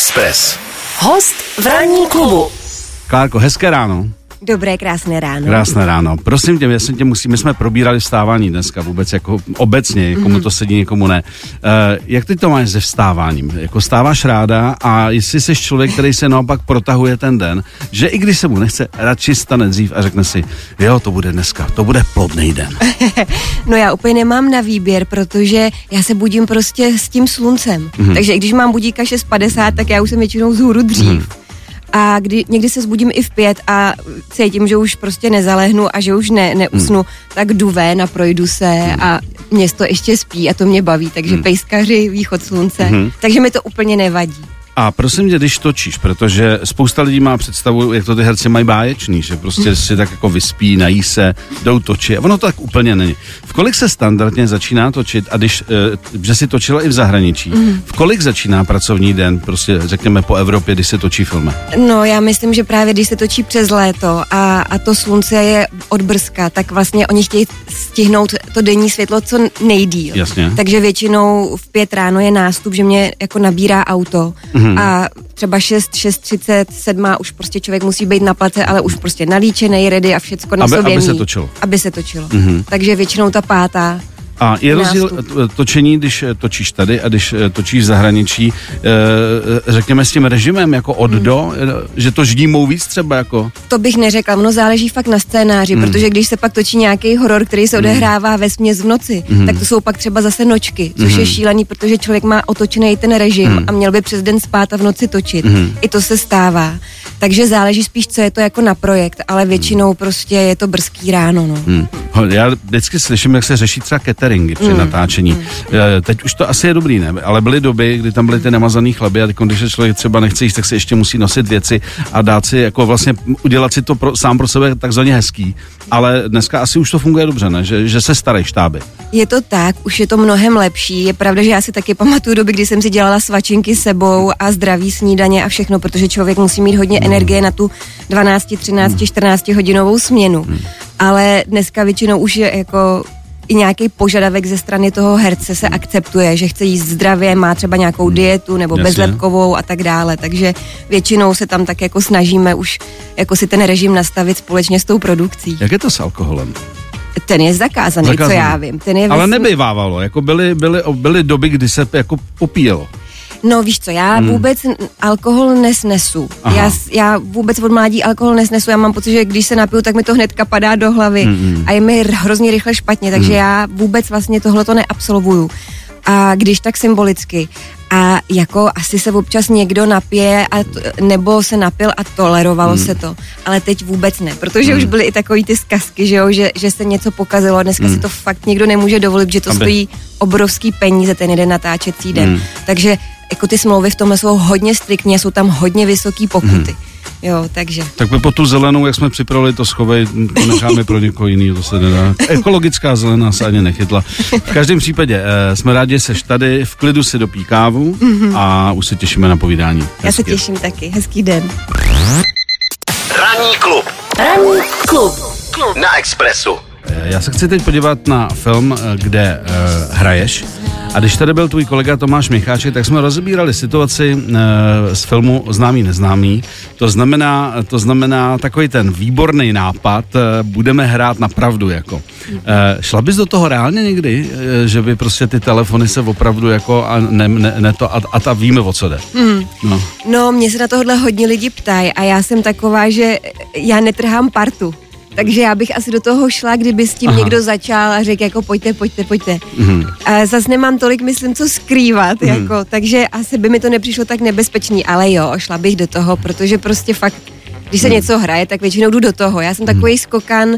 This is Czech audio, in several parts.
Express. Host v ranní klubu. Klárko, hezké ráno. Dobré, krásné ráno. Krásné ráno. Prosím tě, jsem tě musím, my jsme probírali vstávání dneska vůbec jako obecně, komu mm-hmm. to sedí, někomu ne. Uh, jak ty to máš se vstáváním? Jako stáváš ráda a jestli jsi člověk, který se naopak protahuje ten den, že i když se mu nechce, radši stane dřív a řekne si, jo, to bude dneska, to bude plodný den. no já úplně nemám na výběr, protože já se budím prostě s tím sluncem. Mm-hmm. Takže i když mám budíka 6.50, tak já už jsem většinou zhůru dřív. Mm-hmm a kdy, někdy se zbudím i v pět a cítím, že už prostě nezalehnu a že už ne, neusnu, hmm. tak jdu ven a projdu se hmm. a město ještě spí a to mě baví, takže hmm. pejskaři, východ slunce, hmm. takže mi to úplně nevadí. A prosím tě, když točíš, protože spousta lidí má představu, jak to ty herci mají báječný, že prostě si tak jako vyspí, nají se, jdou točit. A ono to tak úplně není. V kolik se standardně začíná točit a když, uh, že si točila i v zahraničí, mm. v kolik začíná pracovní den, prostě řekněme po Evropě, když se točí filmy? No já myslím, že právě když se točí přes léto a, a to slunce je odbrzka, tak vlastně oni chtějí stihnout to denní světlo co nejdíl. Jasně. Takže většinou v pět ráno je nástup, že mě jako nabírá auto. Mm Hmm. A třeba 6, 6.30, 7 už prostě člověk musí být na place, ale už prostě nalíčený, ready a všecko na aby, sobě aby se točilo. Aby se točilo. Mm-hmm. Takže většinou ta pátá a je rozdíl točení, když eh, točíš tady a když eh, točíš v zahraničí, eh, řekněme s tím režimem jako od hmm. do, že to ždímou víc třeba jako? To bych neřekla, ono záleží fakt na scénáři, hmm. protože když se pak točí nějaký horor, který se hmm. odehrává ve směs v noci, hmm. tak to jsou pak třeba zase nočky, což hmm. je šílený, protože člověk má otočený ten režim hmm. a měl by přes den spát a v noci točit. Hmm. I to se stává. Takže záleží spíš, co je to jako na projekt, ale většinou prostě je to brzký ráno. No. Hmm. Já vždycky slyším, jak se řeší třeba cateringy při mm. natáčení. Mm. Teď už to asi je dobrý, ne? Ale byly doby, kdy tam byly ty nemazané chleby a teď, když člověk třeba nechce jíst, tak si ještě musí nosit věci a dát si jako vlastně udělat si to pro, sám pro sebe takzvaně hezký. Ale dneska asi už to funguje dobře, ne? Že, že se starají štáby. Je to tak, už je to mnohem lepší. Je pravda, že já si taky pamatuju doby, kdy jsem si dělala svačinky sebou a zdraví snídaně a všechno, protože člověk musí mít hodně energie na tu 12, 13, mm. 14 hodinovou směnu. Mm. Ale dneska většinou už je jako i nějaký požadavek ze strany toho herce se akceptuje, že chce jíst zdravě, má třeba nějakou hmm. dietu nebo Jasně. bezlepkovou a tak dále. Takže většinou se tam tak jako snažíme už jako si ten režim nastavit společně s tou produkcí. Jak je to s alkoholem? Ten je zakázaný, zakázaný. co já vím. Ten je Ale nebývávalo, jako byly, byly, byly doby, kdy se jako popíjelo. No víš co, já hmm. vůbec alkohol nesnesu. Já, já vůbec od mládí alkohol nesnesu. Já mám pocit, že když se napiju, tak mi to hnedka padá do hlavy hmm. a je mi hrozně rychle špatně, takže hmm. já vůbec vlastně tohle to neabsolvuju. A když tak symbolicky. A jako asi se občas někdo napije a t, nebo se napil a tolerovalo hmm. se to. Ale teď vůbec ne, protože hmm. už byly i takový ty zkazky, že, jo, že, že se něco pokazilo. Dneska hmm. si to fakt někdo nemůže dovolit, že to Aby. stojí obrovský peníze ten jeden natáčecí den. Hmm. Takže jako ty smlouvy v tomhle jsou hodně striktní jsou tam hodně vysoké pokuty. Hmm. Jo, takže. Tak my po tu zelenou, jak jsme připravili to schovej, to necháme pro někoho jiného, to se nedá. Ekologická zelená se ani nechytla. V každém případě eh, jsme rádi, že seš tady, v klidu si dopí kávu mm-hmm. a už se těšíme na povídání. Hezky. Já se těším taky, hezký den. Ranní klub. Ranní klub. klub. Na Expressu. Eh, já se chci teď podívat na film, eh, kde uh, hraješ. A když tady byl tvůj kolega Tomáš Micháček, tak jsme rozebírali situaci uh, z filmu Známý neznámý. To znamená, to znamená takový ten výborný nápad, uh, budeme hrát na pravdu jako. Uh, šla bys do toho reálně někdy, že by prostě ty telefony se opravdu jako a ne, ne, ne to a, a ta víme, o co jde. Hmm. No. no, mě se na tohle hodně lidi ptají a já jsem taková, že já netrhám partu. Takže já bych asi do toho šla, kdyby s tím Aha. někdo začal a řekl jako pojďte, pojďte, pojďte. Mm-hmm. A zase nemám tolik, myslím, co skrývat, mm-hmm. jako, takže asi by mi to nepřišlo tak nebezpečný, ale jo, šla bych do toho, protože prostě fakt, když se mm. něco hraje, tak většinou jdu do toho. Já jsem takový mm. skokan uh,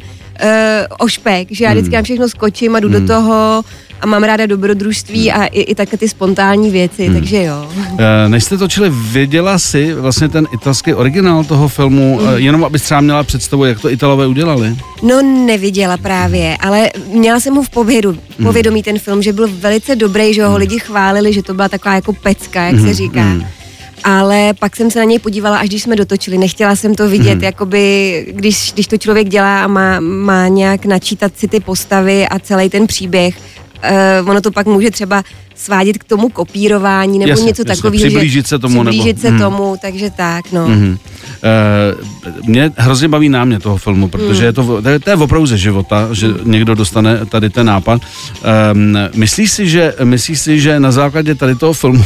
ošpek, že já vždycky mm. na všechno skočím a jdu mm. do toho a mám ráda dobrodružství hmm. a i, i také ty spontánní věci, hmm. takže jo. E, než jste točili, věděla si vlastně ten italský originál toho filmu, hmm. e, jenom aby třeba měla představu, jak to Italové udělali? No neviděla právě, ale měla jsem mu v povědu, v povědomí hmm. ten film, že byl velice dobrý, že ho hmm. lidi chválili, že to byla taková jako pecka, jak hmm. se říká. Hmm ale pak jsem se na něj podívala, až když jsme dotočili. Nechtěla jsem to vidět, hmm. jakoby, když, když to člověk dělá a má, má nějak načítat si ty postavy a celý ten příběh, uh, ono to pak může třeba svádět k tomu kopírování nebo Jasně, něco takového. přiblížit se tomu, nebo- Přiblížit se Hmm. tomu, takže tak, no. Mhm. Eh, Mě hrozně baví námět toho filmu, protože je to, to, je, to je opravdu ze života, že někdo dostane tady ten nápad. Um, myslíš si, že, myslíš si, že na základě tady toho filmu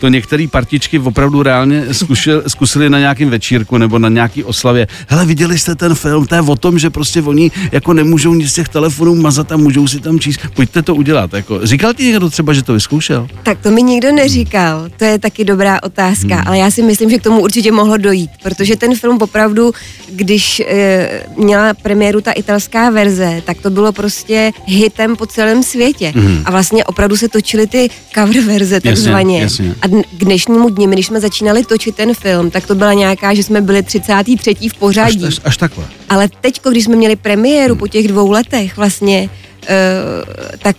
to některé partičky opravdu reálně zkušil, zkusili na nějakém večírku nebo na nějaký oslavě. Hele, viděli jste ten film, to je o tom, že prostě oni jako nemůžou nic z těch telefonů mazat a můžou si tam číst. Pojďte to udělat. Jako. Říkal ti někdo třeba, že to vyzkoušel? Tak to mi nikdo neříkal, to je taky dobrá otázka, Hmm. ale já si myslím, že k tomu určitě mohlo dojít, protože ten film opravdu, když e, měla premiéru ta italská verze, tak to bylo prostě hitem po celém světě. Hmm. A vlastně opravdu se točily ty cover verze takzvaně. jasně. A dn- k dnešnímu dni, když jsme začínali točit ten film, tak to byla nějaká, že jsme byli 33. v Až, pořadí. až, až takhle. Ale teď, když jsme měli premiéru po těch dvou letech vlastně, uh, tak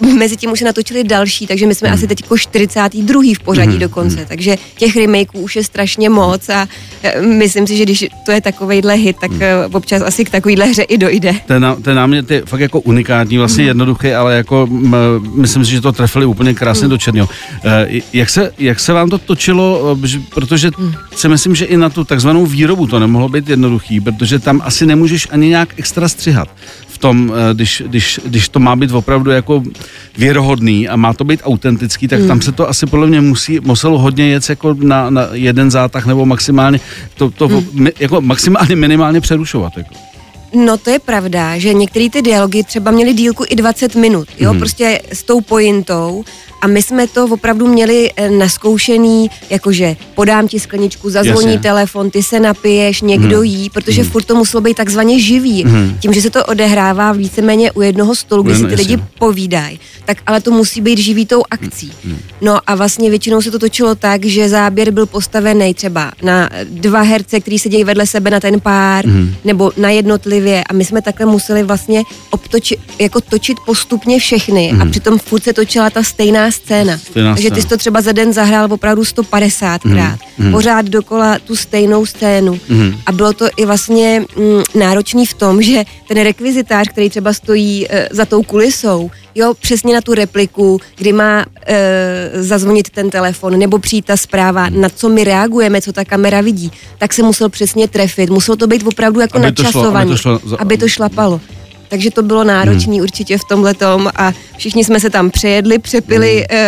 mezi tím už se natočili další, takže my jsme asi teď 42. v pořadí dokonce, takže těch remakeů už je strašně moc a eh, myslím si, že když to je takovejhle hit, tak eh, občas asi k takovýhle hře i dojde. ten, ten námět je fakt jako unikátní, vlastně Mhm. jednoduchý, ale jako m, myslím si, že to trefili úplně krásně Mhm. do černého. E, jak, se, jak se vám to točilo, e, že- protože Mhm. si myslím, že i na tu takzvanou výrobu to nemohlo být jednoduchý, protože tam asi nemůžeš ani nějak extra střihat v tom, e, když, když, když to má být opravdu jako věrohodný a má to být autentický, tak Mhm. tam se to asi podle mě musí, muselo hodně jet jako na, na jeden zátah nebo maximálně to, to Mhm. mi, jako maximálně minimálně přerušovat. Jako. No to je pravda, že některé ty dialogy třeba měly dílku i 20 minut, jo, Mhm. prostě s tou pointou a my jsme to opravdu měli eh, naskoušený, jakože podám ti skleničku, zazvoní Jasně. telefon, ty se napiješ, někdo jí, protože furt to muselo být takzvaně živý. Tím, že se to odehrává víceméně u jednoho stolu, kde No, si no, ty lidi povídají, tak ale to musí být živý tou akcí. No a vlastně většinou se to točilo tak, že záběr byl postavený třeba na dva herce, kteří sedějí vedle sebe na ten pár, nebo na jednotlivě. A my jsme takhle museli vlastně obtočit, jako točit postupně všechny. A přitom furt se točila ta stejná scéna. Stejná Takže ty scéna. jsi to třeba za den zahrál opravdu 150krát. Pořád dokola tu stejnou scénu. A bylo to i vlastně mm, náročný v tom, že ten rekvizitář, který třeba stojí e, za tou kulisou, jo, přesně na tu repliku, kdy má e, zazvonit ten telefon, nebo přijít ta zpráva, na co my reagujeme, co ta kamera vidí, tak se musel přesně trefit. Muselo to být opravdu jako načasovaný, aby to šlo aby to šlapalo. Takže to bylo náročné hmm. určitě v tomhletom a všichni jsme se tam přejedli, přepili hmm.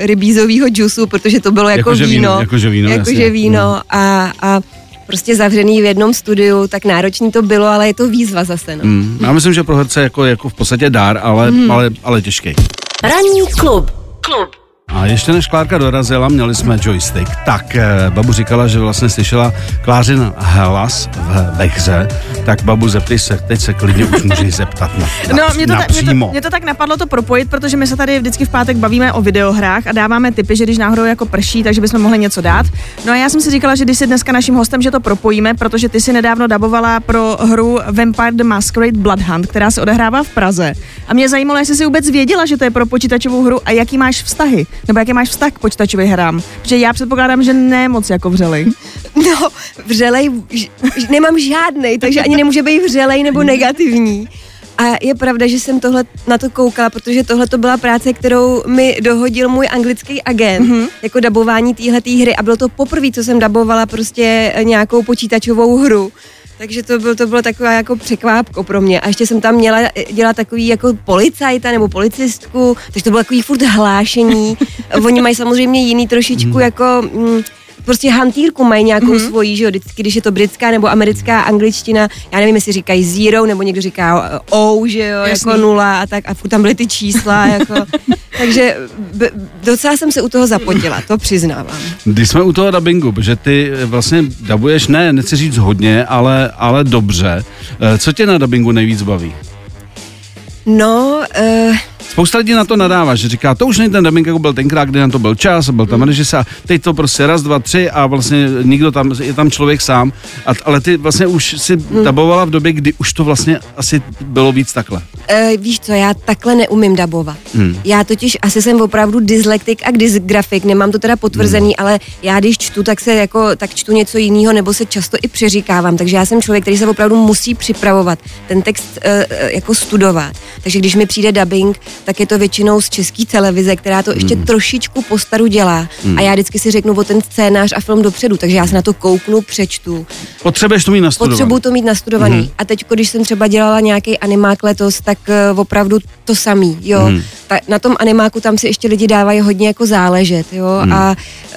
uh, rybízovýho džusu, protože to bylo jako Jakože víno, víno. jakože víno, Jakože jasně. víno Hmm. a, a prostě zavřený v jednom studiu, tak náročný to bylo, ale je to výzva zase. No. Mm, já myslím, že pro herce jako, jako v podstatě dár, ale, Mhm. ale, ale těžký. Ranní klub. Klub. A ještě než Klárka dorazila, měli jsme joystick. Tak eh, babu říkala, že vlastně slyšela Klářin hlas v, ve hře. Tak babu, zeptej se, teď se klidně už můžeš zeptat na, na, No, mě to, ta, mě, to, mě to tak napadlo to propojit, protože my se tady vždycky v pátek bavíme o videohrách a dáváme tipy, že když náhodou jako prší, takže bychom mohli něco dát. No a já jsem si říkala, že když si dneska naším hostem, že to propojíme, protože ty si nedávno dabovala pro hru Vampire the Masquerade Bloodhunt, která se odehrává v Praze. A mě zajímalo, jestli si vůbec věděla, že to je pro počítačovou hru a jaký máš vztahy, nebo jaký máš vztah k počítačovým hrám. Protože já předpokládám, že ne moc jako vřelej. No, vřelej, ž- nemám žádnej, takže ani nemůže být vřelej nebo negativní. A je pravda, že jsem tohle na to koukala, protože tohle to byla práce, kterou mi dohodil můj anglický agent, mm-hmm. jako dabování téhle hry a bylo to poprvé, co jsem dabovala prostě nějakou počítačovou hru. Takže to, byl, to bylo taková jako překvápko pro mě. A ještě jsem tam měla dělat takový jako policajta nebo policistku, takže to bylo takový furt hlášení. Oni mají samozřejmě jiný trošičku jako... Mm, prostě hantýrku mají nějakou mm-hmm. svoji, že jo, vždycky, když je to britská nebo americká angličtina, já nevím, jestli říkají zero, nebo někdo říká O, že jo, Jasný. jako nula a tak, a furt tam byly ty čísla, jako, takže b- docela jsem se u toho zapotila, to přiznávám. Když jsme u toho dubbingu, že ty vlastně dabuješ, ne, nechci říct hodně, ale, ale dobře. Eh, Co tě na dubbingu nejvíc baví? No, uh, Spousta lidí na to nadává, že říká, to už není ten dubbing, jako byl tenkrát, kdy na to byl čas, byl tam režisér, teď to prostě raz, dva, tři a vlastně nikdo tam, je tam člověk sám, a, ale ty vlastně už si dabovala v době, kdy už to vlastně asi bylo víc takhle. Uh, víš co, já takhle neumím dabovat. Hmm. Já totiž asi jsem opravdu dyslektik a dysgrafik, nemám to teda potvrzený, Hmm. ale já když čtu, tak se jako, tak čtu něco jiného, nebo se často i přeříkávám, takže já jsem člověk, který se opravdu musí připravovat, ten text uh, jako studovat. Takže když mi přijde dubbing, tak je to většinou z české televize, která to ještě trošičku postaru dělá. A já vždycky si řeknu o ten scénář a film dopředu, takže já se na to kouknu, přečtu. Potřebuješ to mít nastudované. Potřebuju to mít nastudovaný. Mm. A teď, když jsem třeba dělala nějaký animák letos, tak uh, opravdu to samý, jo. Mm. Ta, na tom animáku tam si ještě lidi dávají hodně jako záležet, jo. Mm. A,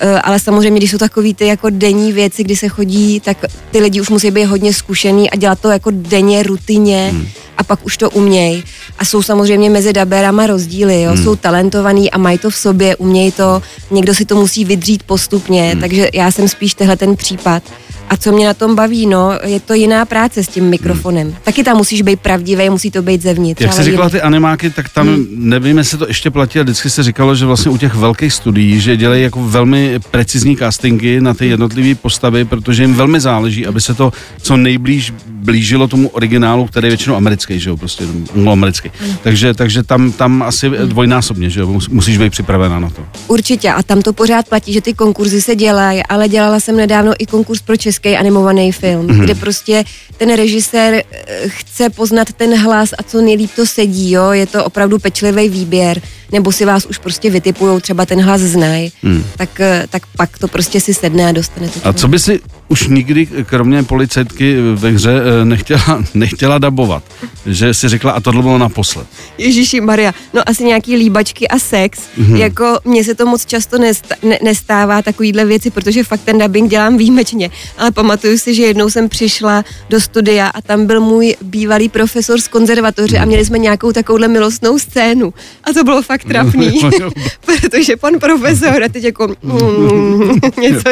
uh, ale samozřejmě, když jsou takový ty jako denní věci, kdy se chodí, tak ty lidi už musí být hodně zkušený a dělat to jako denně, rutině. Mm a pak už to umějí. A jsou samozřejmě mezi daberama rozdíly, jo? Hmm. jsou talentovaný a mají to v sobě, umějí to, někdo si to musí vydřít postupně, hmm. takže já jsem spíš tehle ten případ. A co mě na tom baví, no, je to jiná práce s tím mikrofonem. Hmm. Taky tam musíš být pravdivý, musí to být zevnitř. Jak jsi říkala ty animáky, tak tam hmm. nevím, jestli to ještě platí, a vždycky se říkalo, že vlastně u těch velkých studií, že dělají jako velmi precizní castingy na ty jednotlivé postavy, protože jim velmi záleží, aby se to co nejblíž blížilo tomu originálu, který je většinou americký, že jo, prostě americký. Hmm. Takže, takže tam, tam asi dvojnásobně, že jo, musíš být připravená na to. Určitě a tam to pořád platí, že ty konkurzy se dělají, ale dělala jsem nedávno i konkurs pro český animovaný film, mm-hmm. kde prostě ten režisér eh, chce poznat ten hlas a co nejlíp to sedí, jo, je to opravdu pečlivý výběr nebo si vás už prostě vytipujou, třeba ten hlas znají, hmm. tak, eh, tak pak to prostě si sedne a dostane to. A co by si už nikdy, kromě policajtky ve hře, eh, nechtěla, nechtěla dabovat? Že si řekla, a tohle bylo naposled. Ježíši Maria, no asi nějaký líbačky a sex. Hmm. Jako mně se to moc často nesta, ne, nestává takovýhle věci, protože fakt ten dubbing dělám výjimečně. Ale pamatuju si, že jednou jsem přišla do studia a tam byl můj bývalý profesor z konzervatoře hmm. a měli jsme nějakou takovouhle milostnou scénu. A to bylo fakt fakt trapný, protože pan profesor a teď jako mm, něco.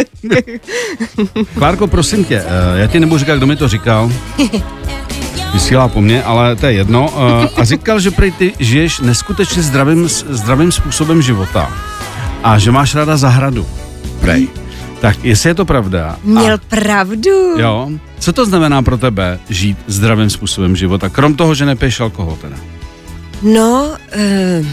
Klárko, prosím tě, eh, já ti nebudu říkat, kdo mi to říkal. Vysílá po mně, ale to je jedno. Eh, a říkal, že prej ty žiješ neskutečně zdravým, zdravým způsobem života a že máš ráda zahradu. Prej. Tak jestli je to pravda. Měl a, pravdu. Jo. Co to znamená pro tebe žít zdravým způsobem života, krom toho, že nepiješ alkohol teda? No, uh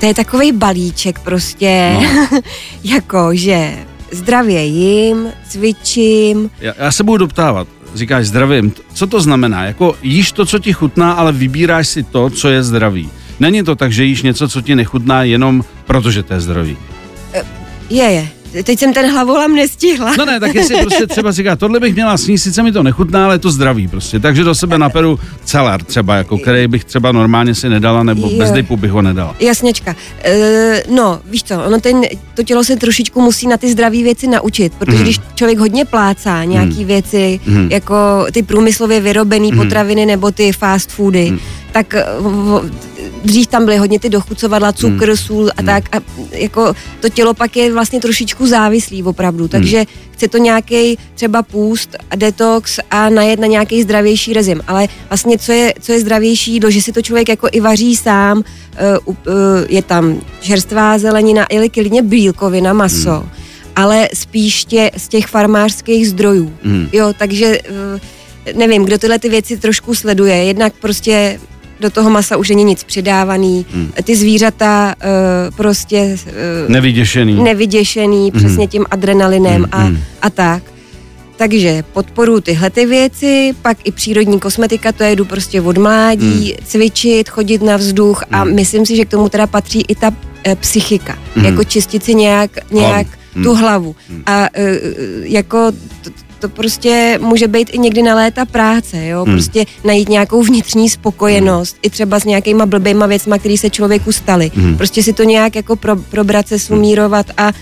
to je takový balíček prostě, no. jako že zdravě jim, cvičím. Já, já se budu doptávat. Říkáš zdravím. Co to znamená? Jako jíš to, co ti chutná, ale vybíráš si to, co je zdravý. Není to tak, že jíš něco, co ti nechutná, jenom protože to je zdravý. Je, je. Teď jsem ten hlavolam nestihla. No ne, tak jestli prostě třeba říká, tohle bych měla sníst, sice mi to nechutná, ale je to zdraví prostě. Takže do sebe naperu celar třeba, jako který bych třeba normálně si nedala, nebo jo. bez dipu bych ho nedala. Jasněčka. E, no, víš co, ono ten, to tělo se trošičku musí na ty zdravé věci naučit, protože mm. když člověk hodně plácá nějaký mm. věci, mm. jako ty průmyslově vyrobené mm. potraviny nebo ty fast foody, mm. tak dřív tam byly hodně ty dochucovadla, cukr, hmm. sůl a hmm. tak a jako to tělo pak je vlastně trošičku závislý opravdu, hmm. takže hmm. chce to nějaký třeba půst a detox a najet na nějaký zdravější rezim, ale vlastně co je, co je zdravější jídlo, že si to člověk jako i vaří sám, uh, uh, je tam čerstvá zelenina, ili klidně bílkovina, maso, hmm. ale spíš tě, z těch farmářských zdrojů, hmm. jo, takže uh, nevím, kdo tyhle ty věci trošku sleduje, jednak prostě do toho masa už není nic přidávaný. Hmm. Ty zvířata uh, prostě... Uh, nevyděšený. Nevyděšený, hmm. přesně tím adrenalinem hmm. a, hmm. a tak. Takže podporu tyhle ty věci, pak i přírodní kosmetika, to jedu prostě od mládí, hmm. cvičit, chodit na vzduch a hmm. myslím si, že k tomu teda patří i ta e, psychika. Hmm. Jako čistit si nějak, nějak hmm. tu hlavu. Hmm. A e, jako to prostě může být i někdy na léta práce, jo, hmm. prostě najít nějakou vnitřní spokojenost, hmm. i třeba s nějakýma blbýma věcma, které se člověku staly. Hmm. Prostě si to nějak jako pro, probrat se, sumírovat a...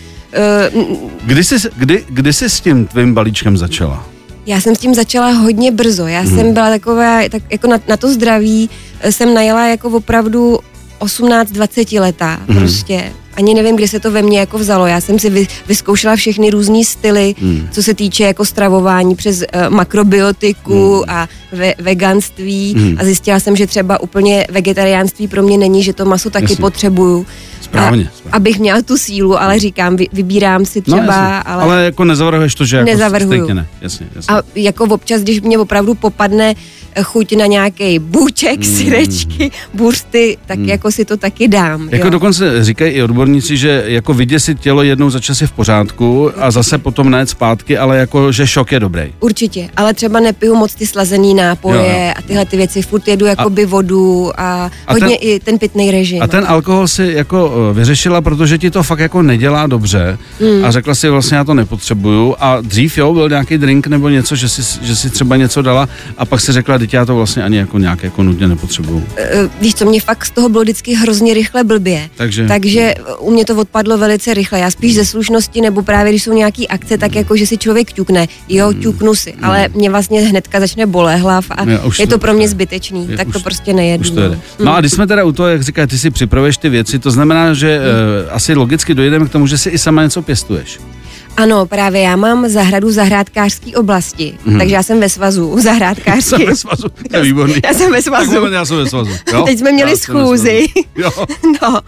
Uh, kdy, jsi, kdy, kdy jsi s tím tvým balíčkem začala? Já jsem s tím začala hodně brzo. Já hmm. jsem byla taková, tak jako na, na to zdraví eh, jsem najela jako opravdu 18-20 letá hmm. prostě ani nevím, kdy se to ve mně jako vzalo. Já jsem si vy, vyzkoušela všechny různé styly, hmm. co se týče jako stravování přes uh, makrobiotiku hmm. a ve, veganství hmm. a zjistila jsem, že třeba úplně vegetariánství pro mě není, že to maso taky Jasně. potřebuju. Správně, správně. Abych měla tu sílu, ale říkám, vy, vybírám si no, třeba. No, ale, ale jako nezavrhuješ to, že jako nezavrhuju. ne. Jasně, jasně. A jako občas, když mě opravdu popadne chuť na nějaký bůček, mm. syrečky, bursty, tak mm. jako si to taky dám. Jako jo. dokonce říkají i odborníci, že jako vyděsit tělo jednou za čas je v pořádku a zase potom nejet zpátky, ale jako, že šok je dobrý. Určitě, ale třeba nepiju moc ty slazený nápoje Jo, jo. a tyhle ty věci, furt jedu jakoby vodu a, A hodně ten- i ten pitný režim. A ten alkohol si jako eh, vyřešila, protože ti to fakt jako nedělá dobře Hmm. a řekla si vlastně já to nepotřebuju a dřív jo, byl nějaký drink nebo něco, že si, že si třeba něco dala a pak si řekla, teď já to vlastně ani jako nějak jako nutně nepotřebuju. Eh, víš co, mě fakt z toho bylo vždycky hrozně rychle blbě. Takže- Takže u mě to odpadlo velice rychle. Já spíš ze slušnosti, nebo právě když jsou nějaký akce, tak jako, že si člověk ťukne. Jo, ťuknu si, ale mě vlastně hnedka začne bolet hlav a už je to- to pro mě zbytečný, je- tak už- to prostě nejedu. Už to jede. no. No a když jsme teda u toho, jak říká, ty si připravuješ ty věci, to znamená, že uh, asi logicky dojdeme k tomu, že si i sama něco pěstuješ. Ano, právě já mám zahradu v zahrádkářské oblasti, takže já jsem ve svazu Jsem zahrádkářský. ve svazu, to je výborný. Já jsem ve Tak svazu. moment, já jsem ve svazu. Jo? Teď jsme měli Já jsem schůzi. Jo. No,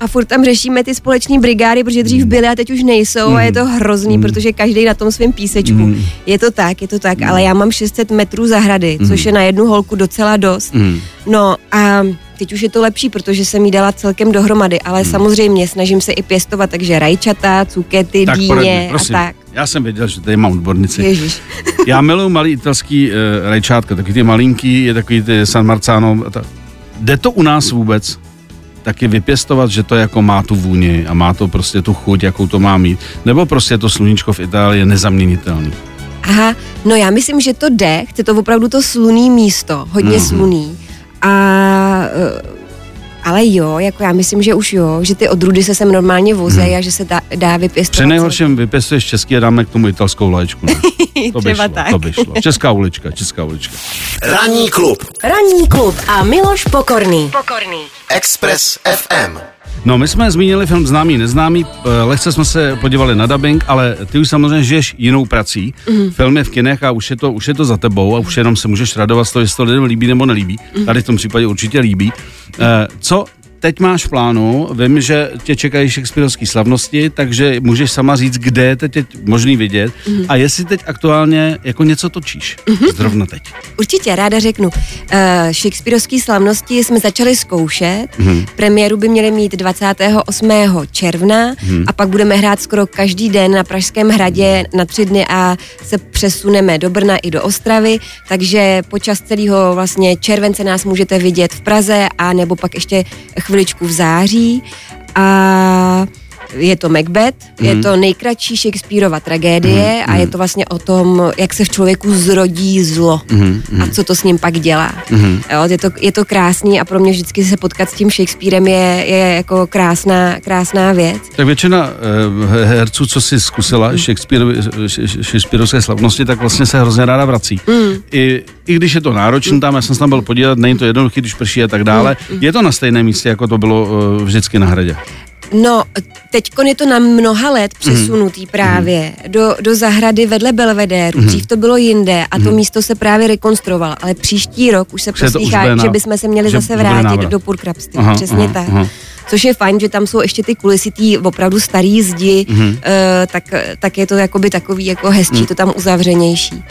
a furt tam řešíme ty společní brigády, protože dřív Mm. byly a teď už nejsou a je to hrozný, protože každý na tom svém písečku. Mm. Je to tak, je to tak, ale já mám 600 metrů zahrady, což je na jednu holku docela dost. Mm. No a teď už je to lepší, protože jsem jí dala celkem dohromady, ale samozřejmě snažím se i pěstovat, takže rajčata, cukety, Tak dýně a prosím. tak. Já jsem věděl, že tady mám odbornici. Ježíš. Já miluji malý italský uh, rajčátka, takový ty malinký, je takový ty San Marzano. a ta- Jde to u nás vůbec? taky vypěstovat, že to jako má tu vůni a má to prostě tu chuť, jakou to má mít. Nebo prostě to sluníčko v Itálii je nezaměnitelný. Aha, no já myslím, že to jde, chce to opravdu to sluný místo, hodně Mhm. mm-hmm. sluný. A eh, ale jo, jako já myslím, že už jo, že ty odrůdy se sem normálně vozejí a že se dá, dá vypěstovat. Při nejhorším vypěstuješ český a dáme k tomu italskou vlaječku. Ne? To by šlo, tak. to by šlo. Česká ulička, česká ulička. Ranní klub Ranní klub a Miloš Pokorný. Pokorný. Express FM. No, my jsme zmínili film Známý, neznámý, eh, lehce jsme se podívali na dubbing, ale ty už samozřejmě žiješ jinou prací. Mm. Film je v kinech a už je, to, už je to za tebou a už jenom se můžeš radovat z toho, jestli to lidem líbí nebo nelíbí. Mm. Tady v tom případě určitě líbí. Eh, Co teď máš v plánu? Vím, že tě čekají Shakespeareovské slavnosti, takže můžeš sama říct, kde je teď možný vidět mm. a jestli teď aktuálně jako něco točíš. Mm. Zrovna teď. Určitě, ráda řeknu. Uh, Shakespeareovské slavnosti jsme začali zkoušet. Mhm. Mm. Premiéru by měli mít 28. června Mhm. mm. a pak budeme hrát skoro každý den na Pražském hradě na tři dny a se přesuneme do Brna i do Ostravy, takže počas celého vlastně července nás můžete vidět v Praze a nebo pak ještě chviličku v září. A je to Macbeth, mm. je to nejkratší Shakespeareova tragédie mm. a je to vlastně o tom, jak se v člověku zrodí zlo mm. a co to s ním pak dělá. Mm. Jo, je, to, je to krásný a pro mě vždycky se potkat s tím Shakespearem je, je jako krásná, krásná věc. Tak většina eh, herců, co si zkusila Shakespeare, Shakespeareovské slavnosti, tak vlastně se hrozně ráda vrací. Mm. I, I když je to náročné tam, já jsem se tam byl podívat, není to jednoduché, když prší a tak dále. Mm. Je to na stejném místě, jako to bylo uh, vždycky na hradě. No, teď je to na mnoha let přesunutý mm. právě do, do zahrady vedle Belvedéru. Mm. Dřív to bylo jinde a to mm. místo se právě rekonstruovalo, ale příští rok už se proslýchá, bude na- že bychom se měli zase vrátit do purkrabství. Aha, Přesně aha, tak. aha. Což je fajn, že tam jsou ještě ty kulisy tý opravdu starý zdi, Mhm. mm. uh, tak, tak je to jakoby takový jako hezčí, mm. to tam uzavřenější.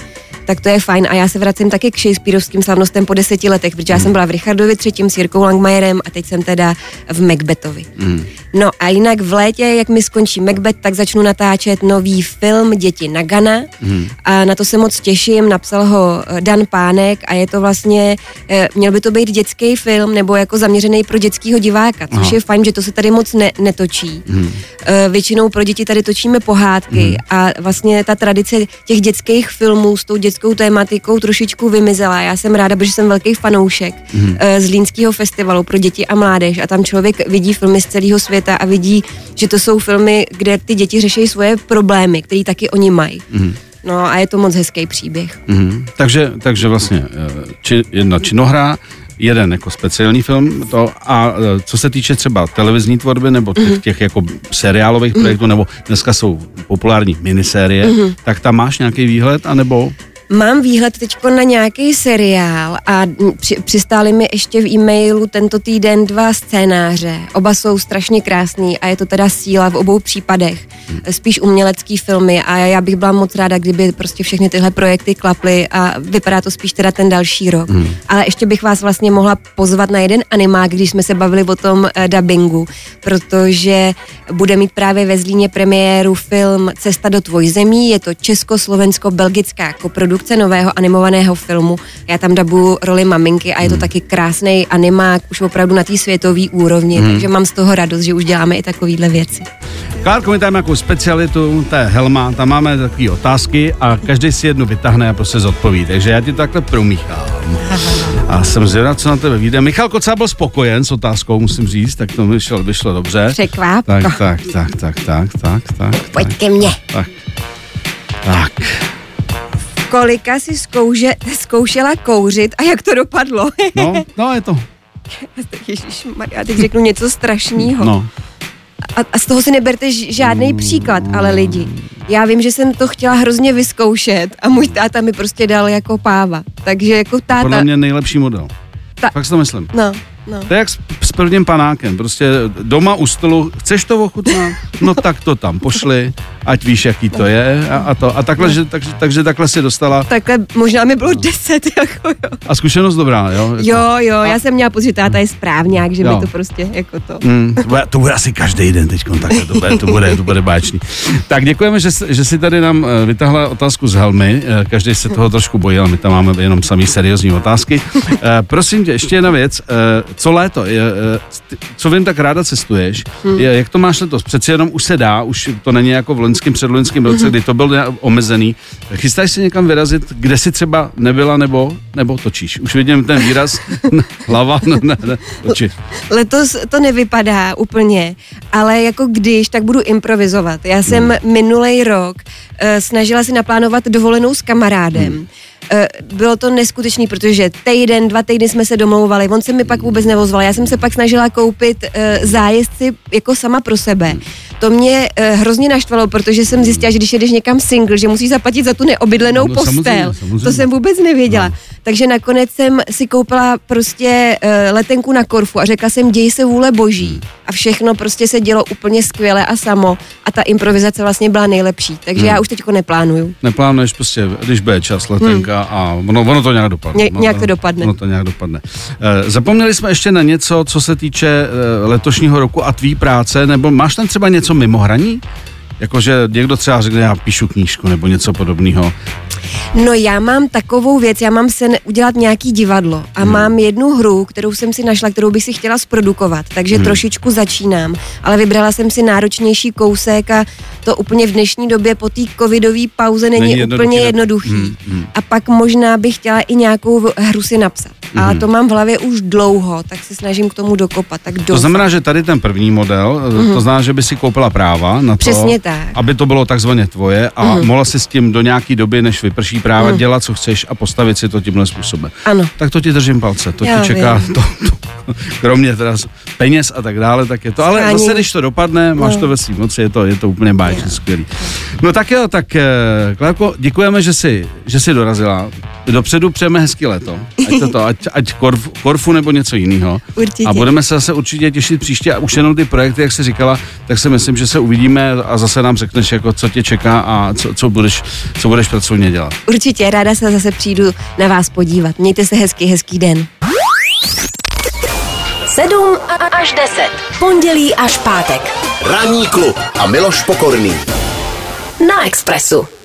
Tak to je fajn a já se vracím taky k Shakespeareovským slavnostem po deseti letech, protože já jsem byla v Richardovi třetím s Jirkou Langmajerem a teď jsem teda v Macbethovi. Mhm. No a jinak v létě, jak mi skončí Macbeth, tak začnu natáčet nový film Děti Nagana Mhm. a na to se moc těším, napsal ho eh, Dan Pánek a je to vlastně, eh, měl by to být dětský film nebo jako zaměřený pro dětského diváka, což Aha. je fajn, že to se tady moc ne, netočí. Eh, Většinou pro děti tady točíme pohádky a vlastně ta tradice těch dětských filmů s tou dětskou tématikou trošičku vymizela. Já jsem ráda, protože jsem velký fanoušek eh, z Línského festivalu pro děti a mládež a tam člověk vidí filmy z celého světa a vidí, že to jsou filmy, kde ty děti řeší svoje problémy, které taky oni mají. No a je to moc hezký příběh. Mhm. Takže, takže vlastně eh, či, jedna činohra, jeden jako speciální film to, a eh, co se týče třeba televizní tvorby nebo těch, Mhm. těch jako seriálových projektů, nebo dneska jsou populární minisérie, Mhm. tak tam máš nějaký výhled, anebo Mám výhled teď na nějaký seriál a při, přistáli mi ještě v e-mailu tento týden dva scénáře. Oba jsou strašně krásný a je to teda síla v obou případech. Spíš umělecký filmy a já bych byla moc ráda, kdyby prostě všechny tyhle projekty klaply a vypadá to spíš teda ten další rok. Hmm. Ale ještě bych vás vlastně mohla pozvat na jeden animák, když jsme se bavili o tom uh, dubbingu, protože bude mít právě ve Zlíně premiéru film Cesta do tvoj zemí. Je to česko-slovensko-belgická koprodukce nového animovaného filmu. Já tam dabu roli maminky a je to hmm. taky krásný animák, už opravdu na té světové úrovni, hmm. takže mám z toho radost, že už děláme i takovéhle věci. Klárko, my tam nějakou specialitu, to je helma, tam máme takové otázky a každý si jednu vytáhne a prostě zodpoví. Takže já ti to takhle promíchám. A jsem zvědav, co na tebe vyjde. Michal Kocá byl spokojen s otázkou, musím říct, tak to vyšlo, vyšlo dobře. Překvápko. Tak, tak, tak, tak, tak, tak, tak. Pojď tak, ke mně. Tak, tak. Kolika si zkouže, zkoušela kouřit a jak to dopadlo? No, no je to. Ježíš, já teď řeknu něco strašného. No. A, a z toho si neberte žádný příklad, ale lidi. Já vím, že jsem to chtěla hrozně vyzkoušet a můj táta mi prostě dal jako páva. Takže jako táta... Podle mě nejlepší model. Ta... Fakt si to myslím. No, no. To je jak s, s prvním panákem. Prostě doma u stolu, chceš to ochutnat? No tak to tam pošli, ať víš, jaký to je a, a to. A takhle, že, tak, takže takhle si dostala. Takhle možná mi bylo deset, jako jo. A zkušenost dobrá, jo? Jako. Jo, jo, já jsem měla pocit, že táta je správně, že jo. mi to prostě jako to. Mm, to, bude, to bude asi každý den teď takhle, to bude, to bude, to bude báčný. Tak děkujeme, že, že si tady nám eh, vytáhla otázku z helmy. Eh, každý se toho trošku bojí, ale my tam máme jenom samý seriózní otázky. Eh, prosím tě, ještě jedna věc. Co léto? Co vím, tak ráda cestuješ. Hmm. Jak to máš letos? Přeci jenom už se dá, už to není jako v loňském, předloňském roce, hmm. kdy to byl omezený. Chystáš se někam vyrazit, kde si třeba nebyla nebo, nebo točíš? Už vidím ten výraz hlava, ne, ne, ne, oči. Letos to nevypadá úplně, ale jako když, tak budu improvizovat. Já jsem hmm. minulý rok uh, snažila si naplánovat dovolenou s kamarádem. Hmm Eh, bylo to neskutečný, protože týden, dva týdny jsme se domlouvali, on se mi pak vůbec nevozval. Já jsem se pak snažila koupit uh, zájezdci jako sama pro sebe. To mě uh, hrozně naštvalo, protože jsem zjistila, že když jedeš někam single, že musíš zaplatit za tu neobydlenou no, postel. Samozřejmě, samozřejmě. To jsem vůbec nevěděla. No. Takže nakonec jsem si koupila prostě uh, letenku na Korfu a řekla jsem, děj se vůle boží. A všechno prostě se dělo úplně skvěle a samo. A ta improvizace vlastně byla nejlepší. Takže hmm. já už teďko neplánuju. Neplánuješ prostě, když bude čas letenka, hmm a ono, ono to nějak dopadne. Ně, nějak to dopadne. Ono to nějak dopadne. E, zapomněli jsme ještě na něco, co se týče letošního roku a tvý práce, nebo máš tam třeba něco Nelson Memos Arañí, Jakože někdo třeba řekne, já píšu knížku nebo něco podobného. No já mám takovou věc, já mám sen udělat nějaký divadlo a hmm. mám jednu hru, kterou jsem si našla, kterou bych si chtěla zprodukovat, takže hmm. trošičku začínám, ale vybrala jsem si náročnější kousek a to úplně v dnešní době po té covidové pauze není, není jednoduchý úplně jednoduchý. Hmm. Hmm. A pak možná bych chtěla i nějakou hru si napsat. Mm. A to mám v hlavě už dlouho, tak se snažím k tomu dokopat. Tak to znamená, že tady ten první model, mm. to znamená, že by si koupila práva na to, Přesně tak. aby to bylo takzvaně tvoje a mm. mohla si s tím do nějaký doby, než vyprší práva, mm. dělat, co chceš a postavit si to tímhle způsobem. Ano. Tak to ti držím palce, to Já ti čeká, to, to, kromě teda peněz a tak dále, tak je to. Ale Ani... zase, když to dopadne, máš no. to ve svým moci, je to, je to úplně báječně skvělý. No tak jo, tak eh, Klárko, děkujeme, že jsi, že jsi dorazila. Dopředu přejeme hezký leto. Ať to, to ať, ať Korfu, Korfu nebo něco jiného. Určitě. A budeme se zase určitě těšit příště. A už jenom ty projekty, jak jsi říkala, tak si myslím, že se uvidíme a zase nám řekneš, jako, co tě čeká a co, co, budeš, co budeš pracovně dělat. Určitě, ráda se zase přijdu na vás podívat. Mějte se hezký, hezký den. 7 až 10. Pondělí až pátek. Ranní klub a Miloš Pokorný. Na Expressu.